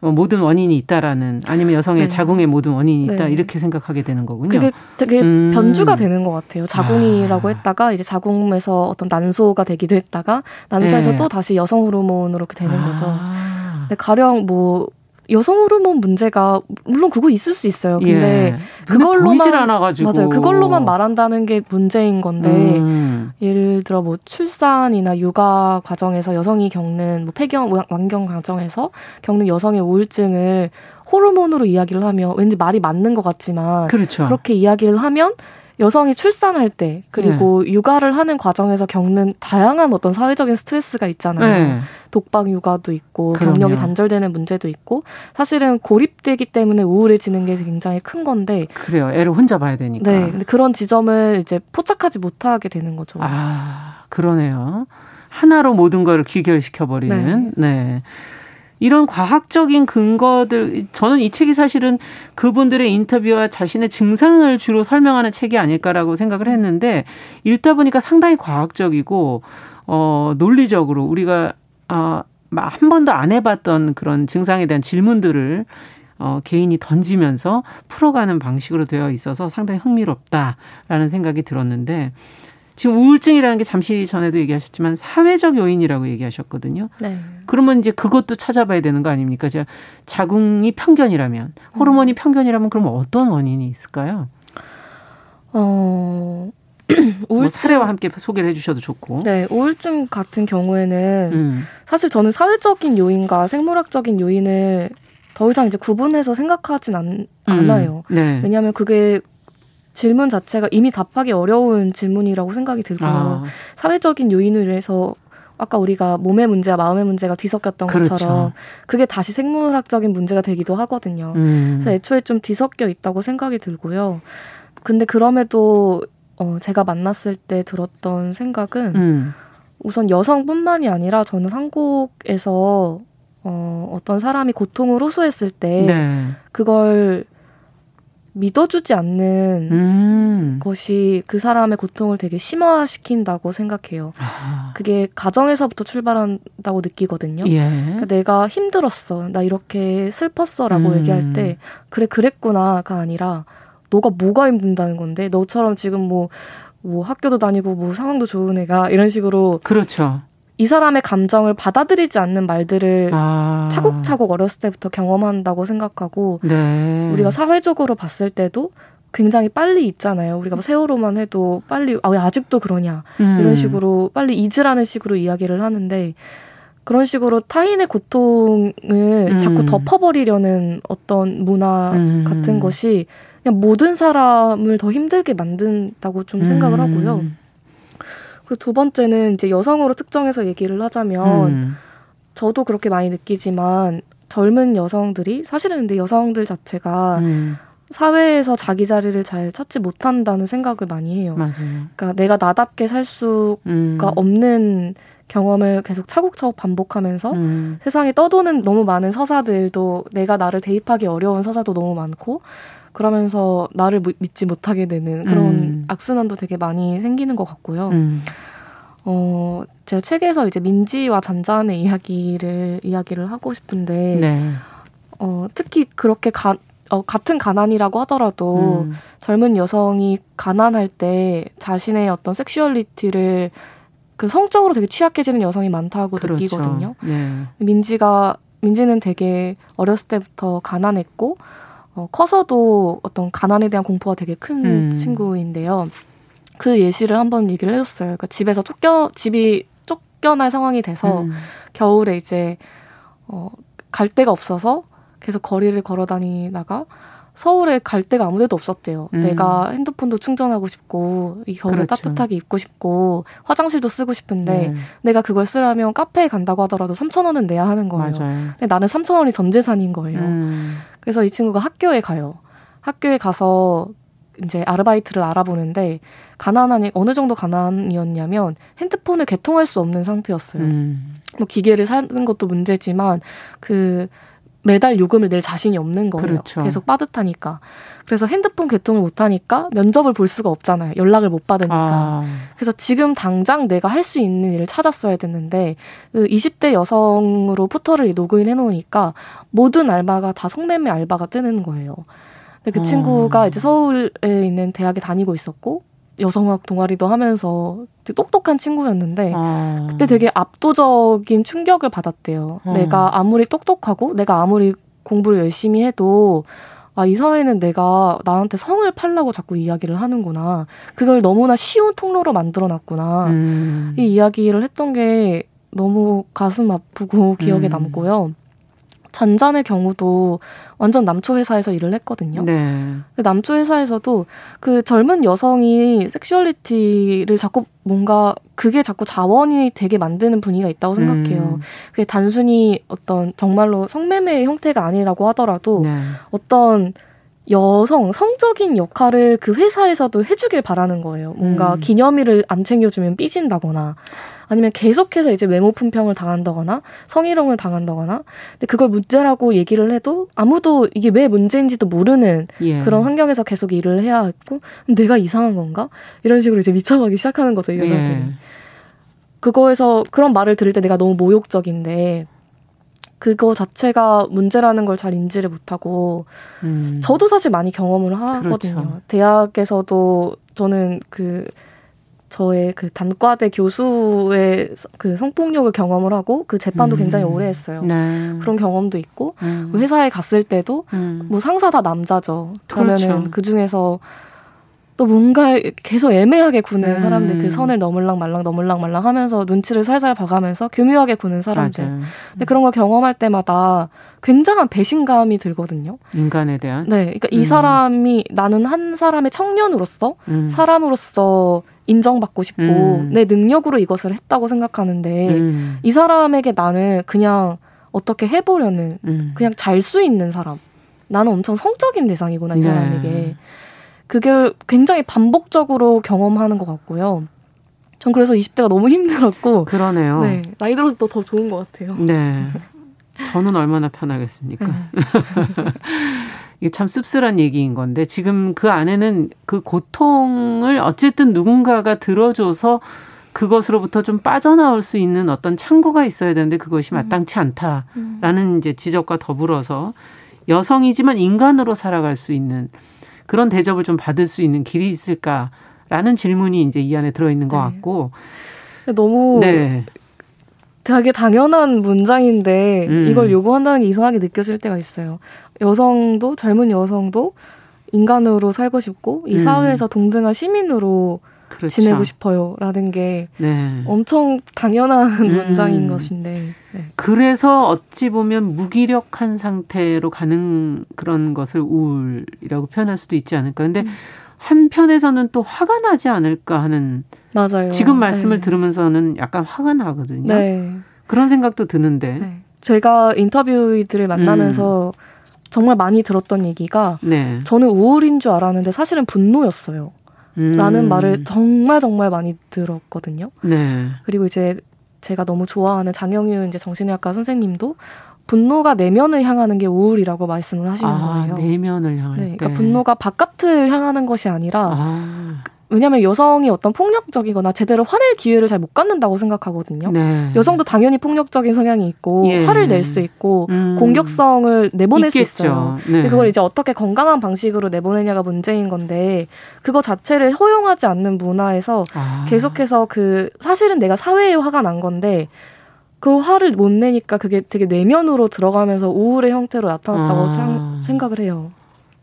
모든 원인이 있다라는 아니면 여성의 네. 자궁의 모든 원인이 있다 네. 이렇게 생각하게 되는 거군요. 그게 되게 음. 변주가 되는 것 같아요. 자궁이라고 아. 했다가 이제 자궁에서 어떤 난소가 되기도 했다가 난소에서 네. 또 다시 여성 호르몬으로 되는 거죠. 아. 근데 가령 뭐 여성 호르몬 문제가 물론 그거 있을 수 있어요. 근데 예. 그걸로만 않아가지고. 맞아요. 그걸로만 말한다는 게 문제인 건데 음. 예를 들어 뭐 출산이나 육아 과정에서 여성이 겪는 뭐 폐경 완경 과정에서 겪는 여성의 우울증을 호르몬으로 이야기를 하면 왠지 말이 맞는 것 같지만 그렇죠. 그렇게 이야기를 하면 여성이 출산할 때 그리고 네. 육아를 하는 과정에서 겪는 다양한 어떤 사회적인 스트레스가 있잖아요. 네. 독박 육아도 있고 그럼요. 경력이 단절되는 문제도 있고 사실은 고립되기 때문에 우울해지는 게 굉장히 큰 건데 그래요. 애를 혼자 봐야 되니까. 네. 근데 그런 지점을 이제 포착하지 못하게 되는 거죠. 아, 그러네요. 하나로 모든 걸 귀결시켜 버리는. 네. 네. 이런 과학적인 근거들 저는 이 책이 사실은 그분들의 인터뷰와 자신의 증상을 주로 설명하는 책이 아닐까라고 생각을 했는데 읽다 보니까 상당히 과학적이고 어 논리적으로 우리가 어한 번도 안 해봤던 그런 증상에 대한 질문들을 어, 개인이 던지면서 풀어가는 방식으로 되어 있어서 상당히 흥미롭다라는 생각이 들었는데 지금 우울증이라는 게 잠시 전에도 얘기하셨지만 사회적 요인이라고 얘기하셨거든요. 네. 그러면 이제 그것도 찾아봐야 되는 거 아닙니까? 자, 자궁이 편견이라면 호르몬이 음. 편견이라면 그럼 어떤 원인이 있을까요? 어 [clears throat] 우울증 뭐 사례와 함께 소개를 해주셔도 좋고. 네, 우울증 같은 경우에는 음. 사실 저는 사회적인 요인과 생물학적인 요인을 더 이상 이제 구분해서 생각하진 않, 음. 않아요. 네. 왜냐하면 그게 질문 자체가 이미 답하기 어려운 질문이라고 생각이 들고요. 아. 사회적인 요인으로 해서 아까 우리가 몸의 문제와 마음의 문제가 뒤섞였던 그렇죠. 것처럼 그게 다시 생물학적인 문제가 되기도 하거든요. 음. 그래서 애초에 좀 뒤섞여 있다고 생각이 들고요. 근데 그럼에도 어, 제가 만났을 때 들었던 생각은 음. 우선 여성뿐만이 아니라 저는 한국에서 어, 어떤 사람이 고통을 호소했을 때 네. 그걸 믿어주지 않는 음. 것이 그 사람의 고통을 되게 심화시킨다고 생각해요. 아. 그게 가정에서부터 출발한다고 느끼거든요. 예. 그러니까 내가 힘들었어, 나 이렇게 슬펐어라고 음. 얘기할 때 그래 그랬구나가 아니라 너가 뭐가 힘든다는 건데 너처럼 지금 뭐뭐 뭐 학교도 다니고 뭐 상황도 좋은 애가 이런 식으로 그렇죠. 이 사람의 감정을 받아들이지 않는 말들을 아. 차곡차곡 어렸을 때부터 경험한다고 생각하고 네. 우리가 사회적으로 봤을 때도 굉장히 빨리 있잖아요. 우리가 뭐 세월호만 해도 빨리 아 왜 아직도 그러냐 음. 이런 식으로 빨리 잊으라는 식으로 이야기를 하는데 그런 식으로 타인의 고통을 음. 자꾸 덮어버리려는 어떤 문화 음. 같은 것이 그냥 모든 사람을 더 힘들게 만든다고 좀 생각을 하고요. 음. 그리고 두 번째는 이제 여성으로 특정해서 얘기를 하자면 음. 저도 그렇게 많이 느끼지만 젊은 여성들이 사실은 근데 여성들 자체가 음. 사회에서 자기 자리를 잘 찾지 못한다는 생각을 많이 해요. 맞아요. 그러니까 내가 나답게 살 수가 음. 없는 경험을 계속 차곡차곡 반복하면서 음. 세상에 떠도는 너무 많은 서사들도 내가 나를 대입하기 어려운 서사도 너무 많고 그러면서 나를 믿지 못하게 되는 그런 음. 악순환도 되게 많이 생기는 것 같고요. 음. 어, 제가 책에서 이제 민지와 잔잔의 이야기를 이야기를 하고 싶은데 네. 어, 특히 그렇게 가, 어, 같은 가난이라고 하더라도 음. 젊은 여성이 가난할 때 자신의 어떤 sexuality를 그 성적으로 되게 취약해지는 여성이 많다고 그렇죠. 느끼거든요. 네. 민지가 민지는 되게 어렸을 때부터 가난했고 어, 커서도 어떤 가난에 대한 공포가 되게 큰 음. 친구인데요. 그 예시를 한번 얘기를 해줬어요. 그러니까 집에서 쫓겨 집이 쫓겨날 상황이 돼서 음. 겨울에 이제 어, 갈 데가 없어서 계속 거리를 걸어 다니다가 서울에 갈 데가 아무 데도 없었대요. 음. 내가 핸드폰도 충전하고 싶고 이 겨울에 그렇죠. 따뜻하게 입고 싶고 화장실도 쓰고 싶은데 네. 내가 그걸 쓰려면 카페에 간다고 하더라도 3천 원은 내야 하는 거예요. 맞아요. 근데 나는 3천 원이 전 재산인 거예요. 음. 그래서 이 친구가 학교에 가요. 학교에 가서 이제 아르바이트를 알아보는데 가난하니 어느 정도 가난이었냐면 핸드폰을 개통할 수 없는 상태였어요. 음. 뭐 기계를 사는 것도 문제지만 그 매달 요금을 낼 자신이 없는 거예요. 그렇죠. 계속 빠듯하니까. 그래서 핸드폰 개통을 못 하니까 면접을 볼 수가 없잖아요. 연락을 못 받으니까. 아. 그래서 지금 당장 내가 할 수 있는 일을 찾았어야 됐는데 그 20대 여성으로 포털을 로그인 해 놓으니까 모든 알바가 다 성매매 알바가 뜨는 거예요. 근데 그 친구가 아. 이제 서울에 있는 대학에 다니고 있었고 여성학 동아리도 하면서 똑똑한 친구였는데 아. 그때 되게 압도적인 충격을 받았대요. 어. 내가 아무리 똑똑하고 내가 아무리 공부를 열심히 해도 아, 이 사회는 내가 나한테 성을 팔라고 자꾸 이야기를 하는구나. 그걸 너무나 쉬운 통로로 만들어 놨구나. 음. 이 이야기를 했던 게 너무 가슴 아프고 기억에 음. 남고요. 잔잔의 경우도 완전 남초 회사에서 일을 했거든요. 네. 남초 회사에서도 그 젊은 여성이 sexuality를 자꾸 뭔가 그게 자꾸 자원이 되게 만드는 분위기가 있다고 생각해요. 음. 그게 단순히 어떤 정말로 성매매의 형태가 아니라고 하더라도 네. 어떤 여성 성적인 역할을 그 회사에서도 해주길 바라는 거예요. 뭔가 음. 기념일을 안 챙겨주면 삐진다거나 아니면 계속해서 이제 외모 품평을 당한다거나 성희롱을 당한다거나 근데 그걸 문제라고 얘기를 해도 아무도 이게 왜 문제인지도 모르는 예. 그런 환경에서 계속 일을 해야 했고 내가 이상한 건가 이런 식으로 이제 미쳐가기 시작하는 거죠 이 여자들이 예. 그거에서 그런 말을 들을 때 내가 너무 모욕적인데 그거 자체가 문제라는 걸 잘 인지를 못하고 음. 저도 사실 많이 경험을 하거든요. 그렇죠. 대학에서도 저는 그 저의 그 단과대 교수의 그 성폭력을 경험을 하고 그 재판도 음. 굉장히 오래 했어요. 네. 그런 경험도 있고 음. 회사에 갔을 때도 음. 뭐 상사 다 남자죠. 그러면은 그렇죠. 그 중에서 또 뭔가 계속 애매하게 구는 음. 사람들 그 선을 넘을랑 말랑 넘을랑 말랑 하면서 눈치를 살살 봐가면서 교묘하게 구는 사람들. 맞아요. 근데 그런 걸 경험할 때마다 굉장한 배신감이 들거든요. 인간에 대한. 네, 그러니까 음. 이 사람이 나는 한 사람의 청년으로서 음. 사람으로서 인정받고 싶고 음. 내 능력으로 이것을 했다고 생각하는데 음. 이 사람에게 나는 그냥 어떻게 해보려는 음. 그냥 잘 수 있는 사람. 나는 엄청 성적인 대상이구나 이 네. 사람에게. 그게 굉장히 반복적으로 경험하는 것 같고요. 전 그래서 20대가 너무 힘들었고. 그러네요. 네. 나이 들어서 더 좋은 것 같아요. 네. 저는 얼마나 편하겠습니까? [laughs] 네. 이게 참 씁쓸한 얘기인 건데 지금 그 안에는 그 고통을 어쨌든 누군가가 들어줘서 그것으로부터 좀 빠져나올 수 있는 어떤 창구가 있어야 되는데 그것이 음. 마땅치 않다라는 이제 지적과 더불어서 여성이지만 인간으로 살아갈 수 있는 그런 대접을 좀 받을 수 있는 길이 있을까라는 질문이 이제 이 안에 들어 있는 것 네. 같고 너무 네. 되게 당연한 문장인데 음. 이걸 요구한다는 게 이상하게 느껴질 때가 있어요. 여성도 젊은 여성도 인간으로 살고 싶고 이 음. 사회에서 동등한 시민으로 그렇죠. 지내고 싶어요라는 게 네. 엄청 당연한 음. 문장인 것인데 네. 그래서 어찌 보면 무기력한 상태로 가는 그런 것을 우울이라고 표현할 수도 있지 않을까 근데 음. 한편에서는 또 화가 나지 않을까 하는 맞아요. 지금 말씀을 네. 들으면서는 약간 화가 나거든요. 네. 그런 생각도 드는데 네. 제가 인터뷰들을 만나면서 음. 정말 많이 들었던 얘기가 네. 저는 우울인 줄 알았는데 사실은 분노였어요. 라는 음. 말을 정말 정말 많이 들었거든요. 네. 그리고 이제 제가 너무 좋아하는 장영윤 이제 정신의학과 선생님도 분노가 내면을 향하는 게 우울이라고 말씀을 하시는 아, 거예요. 내면을 향할 네, 그러니까 분노가 바깥을 향하는 것이 아니라 아. 왜냐하면 여성이 어떤 폭력적이거나 제대로 화낼 기회를 잘 못 갖는다고 생각하거든요. 네. 여성도 당연히 폭력적인 성향이 있고 예. 화를 낼 수 있고 음. 공격성을 내보낼 있겠죠. 수 있어요. 네. 그걸 이제 어떻게 건강한 방식으로 내보내냐가 문제인 건데 그거 자체를 허용하지 않는 문화에서 아. 계속해서 그 사실은 내가 사회에 화가 난 건데 그 화를 못 내니까 그게 되게 내면으로 들어가면서 우울의 형태로 나타났다고 아. 생각을 해요.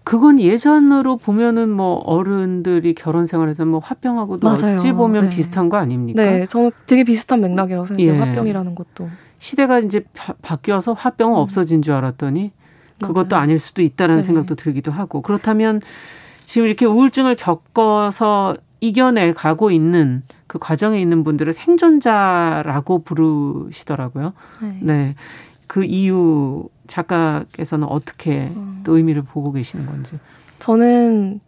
그건 예전으로 보면은 뭐 어른들이 결혼 생활에서 뭐 화병하고도 맞아요. 어찌 보면 네. 비슷한 거 아닙니까? 네, 저는 되게 비슷한 맥락이라고 생각해요. 예. 화병이라는 것도. 시대가 이제 바, 뀌어서 화병은 음. 없어진 줄 알았더니 그것도 맞아요. 아닐 수도 있다라는 네. 생각도 들기도 하고 그렇다면 지금 이렇게 우울증을 겪어서 이겨내 가고 있는 그 과정에 있는 분들을 생존자라고 부르시더라고요. 네. 네. 그 이유 작가께서는 어떻게 음. 또 의미를 보고 계시는 건지. 저는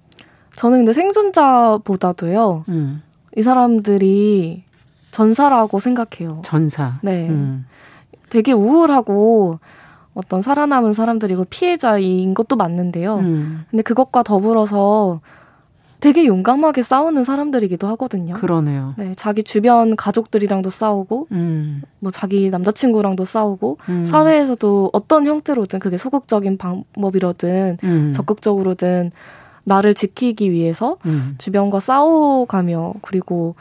저는 근데 생존자보다도요. 음. 이 사람들이 전사라고 생각해요. 전사. 네. 음. 되게 우울하고 어떤 살아남은 사람들이고 피해자인 것도 맞는데요. 음. 근데 그것과 더불어서 되게 용감하게 싸우는 사람들이기도 하거든요. 그러네요. 네, 자기 주변 가족들이랑도 싸우고, 음. 뭐 자기 남자친구랑도 싸우고, 음. 사회에서도 어떤 형태로든 그게 소극적인 방법이로든 음. 적극적으로든 나를 지키기 위해서 음. 주변과 싸워가며 그리고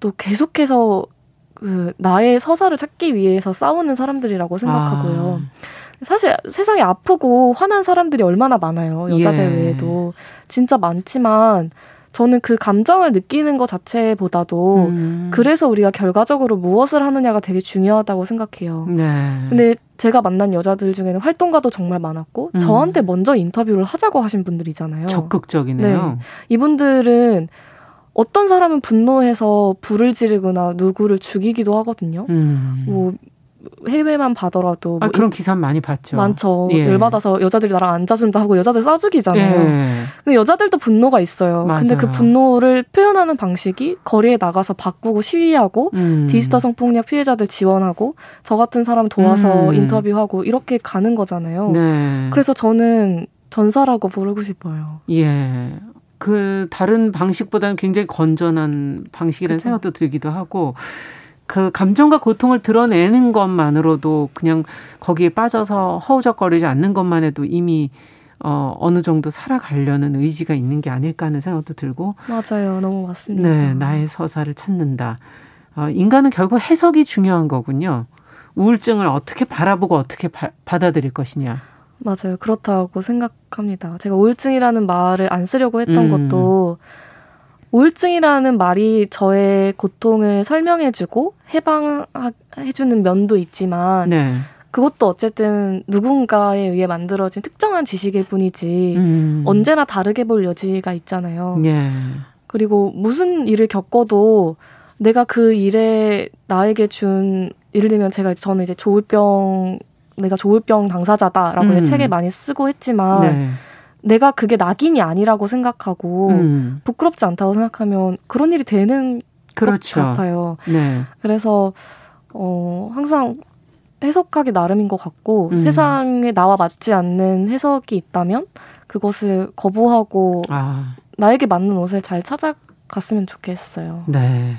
또 계속해서 그 나의 서사를 찾기 위해서 싸우는 사람들이라고 생각하고요. 아. 사실 세상에 아프고 화난 사람들이 얼마나 많아요. 여자들 예. 외에도. 진짜 많지만 저는 그 감정을 느끼는 것 자체보다도 음. 그래서 우리가 결과적으로 무엇을 하느냐가 되게 중요하다고 생각해요. 네. 근데 제가 만난 여자들 중에는 활동가도 정말 많았고 음. 저한테 먼저 인터뷰를 하자고 하신 분들이잖아요. 적극적이네요. 네. 이분들은 어떤 사람은 분노해서 불을 지르거나 누구를 죽이기도 하거든요. 음. 뭐 해외만 봐더라도 아, 뭐 그런 기사 많이 봤죠. 많죠. 예. 열받아서 여자들이 나랑 앉아준다 하고 여자들 싸죽이잖아요. 예. 근데 여자들도 분노가 있어요. 맞아요. 근데 그 분노를 표현하는 방식이 거리에 나가서 바꾸고 시위하고 음. 디지털 성폭력 피해자들 지원하고 저 같은 사람 도와서 음. 인터뷰하고 이렇게 가는 거잖아요. 네. 그래서 저는 전사라고 부르고 싶어요. 예. 그 다른 방식보다는 굉장히 건전한 방식이라는 그쵸. 생각도 들기도 하고 그 감정과 고통을 드러내는 것만으로도 그냥 거기에 빠져서 허우적거리지 않는 것만 해도 이미 어, 어느 정도 살아가려는 의지가 있는 게 아닐까 하는 생각도 들고. 맞아요. 너무 맞습니다. 네, 나의 서사를 찾는다. 어, 인간은 결국 해석이 중요한 거군요. 우울증을 어떻게 바라보고 어떻게 바, 받아들일 것이냐. 맞아요. 그렇다고 생각합니다. 제가 우울증이라는 말을 안 쓰려고 했던 음. 것도 우울증이라는 말이 저의 고통을 설명해주고 해방해주는 면도 있지만 네. 그것도 어쨌든 누군가에 의해 만들어진 특정한 지식일 뿐이지 음. 언제나 다르게 볼 여지가 있잖아요. 네. 그리고 무슨 일을 겪어도 내가 그 일에 나에게 준 예를 들면 제가 저는 이제 조울병 내가 조울병 당사자다라고 음. 책에 많이 쓰고 했지만 네. 내가 그게 낙인이 아니라고 생각하고 음. 부끄럽지 않다고 생각하면 그런 일이 되는 그렇죠. 것 같아요. 네. 그래서 어 항상 해석하기 나름인 것 같고 음. 세상에 나와 맞지 않는 해석이 있다면 그것을 거부하고 아. 나에게 맞는 옷을 잘 찾아갔으면 좋겠어요. 네.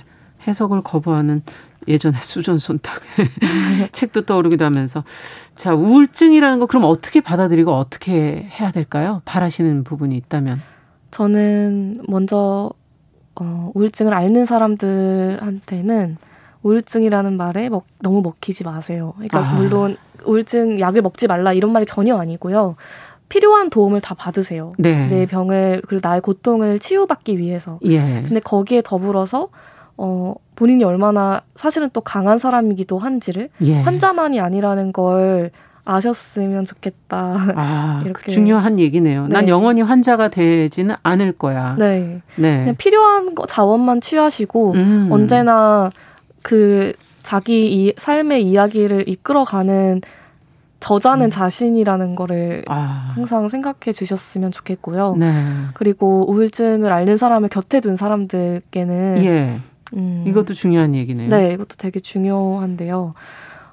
해석을 거부하는 예전에 수전 손탁 [laughs] 책도 떠오르기도 하면서 자 우울증이라는 거 그럼 어떻게 받아들이고 어떻게 해야 될까요? 바라시는 부분이 있다면 저는 먼저 어, 우울증을 앓는 사람들한테는 우울증이라는 말에 먹, 너무 먹히지 마세요. 그러니까 아. 물론 우울증 약을 먹지 말라 이런 말이 전혀 아니고요. 필요한 도움을 다 받으세요. 네. 내 병을 그리고 나의 고통을 치유받기 위해서. 예. 근데 거기에 더불어서 어, 본인이 얼마나 사실은 또 강한 사람이기도 한지를 예. 환자만이 아니라는 걸 아셨으면 좋겠다. 아, [laughs] 이렇게 그 중요한 얘기네요. 네. 난 영원히 환자가 되지는 않을 거야. 네. 네. 그냥 필요한 거 자원만 취하시고 음. 언제나 그 자기 이 삶의 이야기를 이끌어가는 저자는 음. 자신이라는 거를 아. 항상 생각해 주셨으면 좋겠고요. 네. 그리고 우울증을 앓는 사람을 곁에 둔 사람들께는 예. 음. 이것도 중요한 얘기네요. 네, 이것도 되게 중요한데요.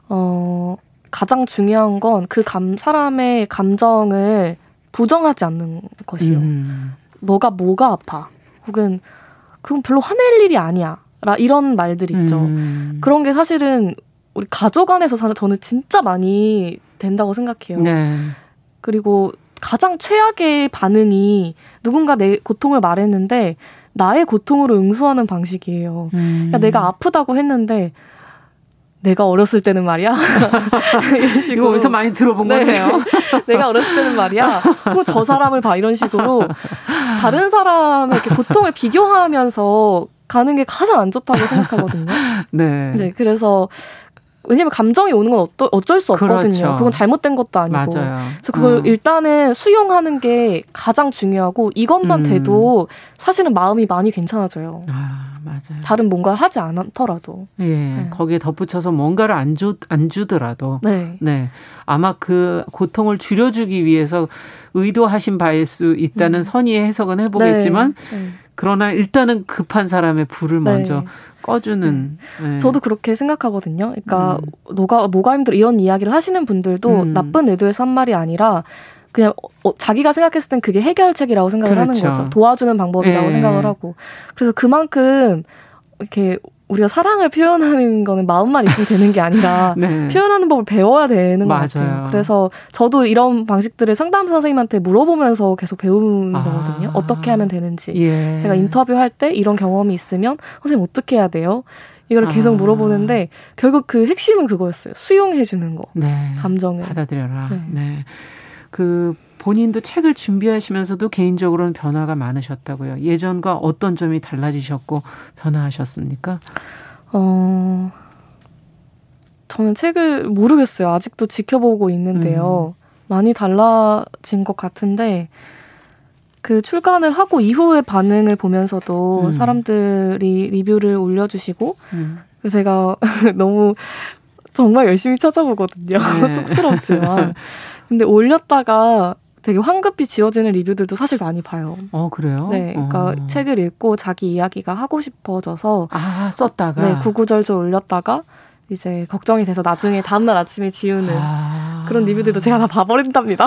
어, 가장 중요한 건 그 감, 사람의 감정을 부정하지 않는 것이요. 음. 너가 뭐가 아파? 혹은 그건 별로 화낼 일이 아니야. 라 이런 말들 있죠. 음. 그런 게 사실은 우리 가족 안에서 사는 저는 진짜 많이 된다고 생각해요. 네. 그리고 가장 최악의 반응이 누군가 내 고통을 말했는데 나의 고통으로 응수하는 방식이에요. 음. 그러니까 내가 아프다고 했는데 내가 어렸을 때는 말이야. [laughs] 이런 식으로. 어디서 많이 들어본 네. 거네요. [laughs] 내가 어렸을 때는 말이야. 저 사람을 봐. 이런 식으로 다른 사람의 고통을 비교하면서 가는 게 가장 안 좋다고 생각하거든요. 네. 네. 그래서 왜냐면 감정이 오는 건 어떠, 어쩔 수 없거든요. 그렇죠. 그건 잘못된 것도 아니고. 맞아요. 그래서 그걸 음. 일단은 수용하는 게 가장 중요하고 이것만 음. 돼도 사실은 마음이 많이 괜찮아져요. 아, 맞아요. 다른 뭔가를 하지 않더라도. 예. 네. 거기에 덧붙여서 뭔가를 안, 주, 안 주더라도. 네. 네. 아마 그 고통을 줄여주기 위해서 의도하신 바일 수 있다는 음. 선의의 해석은 해보겠지만 네. 네. 그러나 일단은 급한 사람의 불을 네. 먼저 꺼주는. 네. 네. 저도 그렇게 생각하거든요. 그러니까 음. 뭐가 뭐가 힘들어 이런 이야기를 하시는 분들도 음. 나쁜 의도에서 한 말이 아니라 그냥 어, 자기가 생각했을 땐 그게 해결책이라고 생각을 그렇죠. 하는 거죠. 도와주는 방법이라고 네. 생각을 하고. 그래서 그만큼 이렇게 우리가 사랑을 표현하는 거는 마음만 있으면 되는 게 아니라 [laughs] 네. 표현하는 법을 배워야 되는 맞아요. 것 같아요. 그래서 저도 이런 방식들을 상담 선생님한테 물어보면서 계속 배우는 아. 거거든요. 어떻게 하면 되는지. 예. 제가 인터뷰할 때 이런 경험이 있으면 선생님 어떻게 해야 돼요? 이걸 계속 아. 물어보는데 결국 그 핵심은 그거였어요. 수용해 주는 거. 네. 감정을 받아들여라. 네. 네. 그 본인도 책을 준비하시면서도 개인적으로는 변화가 많으셨다고요. 예전과 어떤 점이 달라지셨고 변화하셨습니까? 어, 저는 책을 모르겠어요. 아직도 지켜보고 있는데요. 음. 많이 달라진 것 같은데, 그 출간을 하고 이후의 반응을 보면서도 음. 사람들이 리뷰를 올려주시고, 음. 제가 [laughs] 너무 정말 열심히 찾아보거든요. 네. [laughs] 쑥스럽지만. [laughs] 근데 올렸다가 되게 황급히 지어지는 리뷰들도 사실 많이 봐요. 어, 그래요? 네. 그러니까 어. 책을 읽고 자기 이야기가 하고 싶어져서. 아, 썼다가? 네, 구구절절 올렸다가 이제 걱정이 돼서 나중에 다음날 아침에 지우는 아. 그런 리뷰들도 제가 다 봐버린답니다.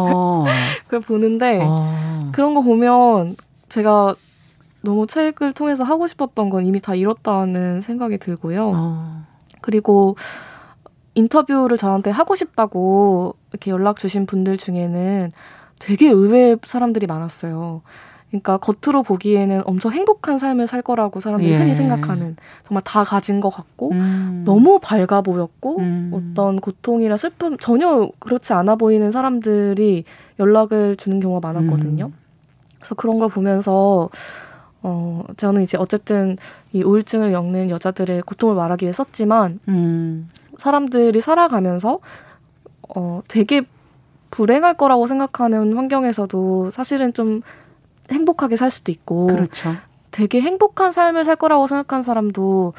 어. [laughs] 그걸 보는데 어. 그런 거 보면 제가 너무 책을 통해서 하고 싶었던 건 이미 다 이뤘다는 생각이 들고요. 어. 그리고 인터뷰를 저한테 하고 싶다고 이렇게 연락 주신 분들 중에는 되게 의외의 사람들이 많았어요. 그러니까 겉으로 보기에는 엄청 행복한 삶을 살 거라고 사람들이 예. 흔히 생각하는 정말 다 가진 것 같고 음. 너무 밝아 보였고 음. 어떤 고통이나 슬픔 전혀 그렇지 않아 보이는 사람들이 연락을 주는 경우가 많았거든요. 음. 그래서 그런 걸 보면서 어, 저는 이제 어쨌든 이 우울증을 겪는 여자들의 고통을 말하기 위해 썼지만, 음. 사람들이 살아가면서, 어, 되게 불행할 거라고 생각하는 환경에서도 사실은 좀 행복하게 살 수도 있고, 그렇죠. 되게 행복한 삶을 살 거라고 생각한 사람도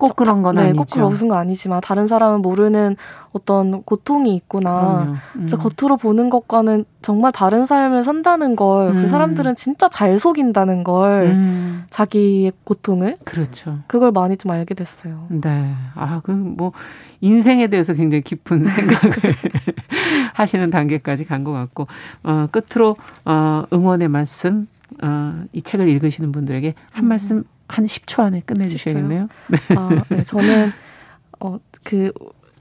꼭 그런 건 네, 아니죠. 꼭 그런 건 아니지만 다른 사람은 모르는 어떤 고통이 있구나. 음. 그래서 겉으로 보는 것과는 정말 다른 삶을 산다는 걸, 그 음. 그 사람들은 진짜 잘 속인다는 걸, 음. 자기의 고통을. 그렇죠. 그걸 많이 좀 알게 됐어요. 네. 아, 그 뭐, 인생에 대해서 굉장히 깊은 [laughs] 생각을 하시는 단계까지 간 것 같고, 어, 끝으로, 어, 응원의 말씀, 어, 이 책을 읽으시는 분들에게 한 음. 말씀 한 10초 안에 끝내주셔야겠네요. 네. 아, 네. 저는 어, 그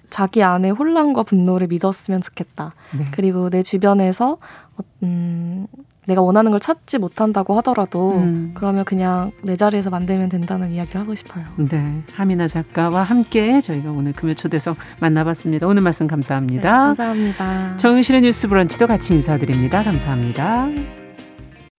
자기 안에 혼란과 분노를 믿었으면 좋겠다. 네. 그리고 내 주변에서 어, 음, 내가 원하는 걸 찾지 못한다고 하더라도 음. 그러면 그냥 내 자리에서 만들면 된다는 이야기를 하고 싶어요. 네, 하미나 작가와 함께 저희가 오늘 금요 초대석 만나봤습니다. 오늘 말씀 감사합니다. 네, 감사합니다. 정윤실의 뉴스 브런치도 같이 인사드립니다. 감사합니다.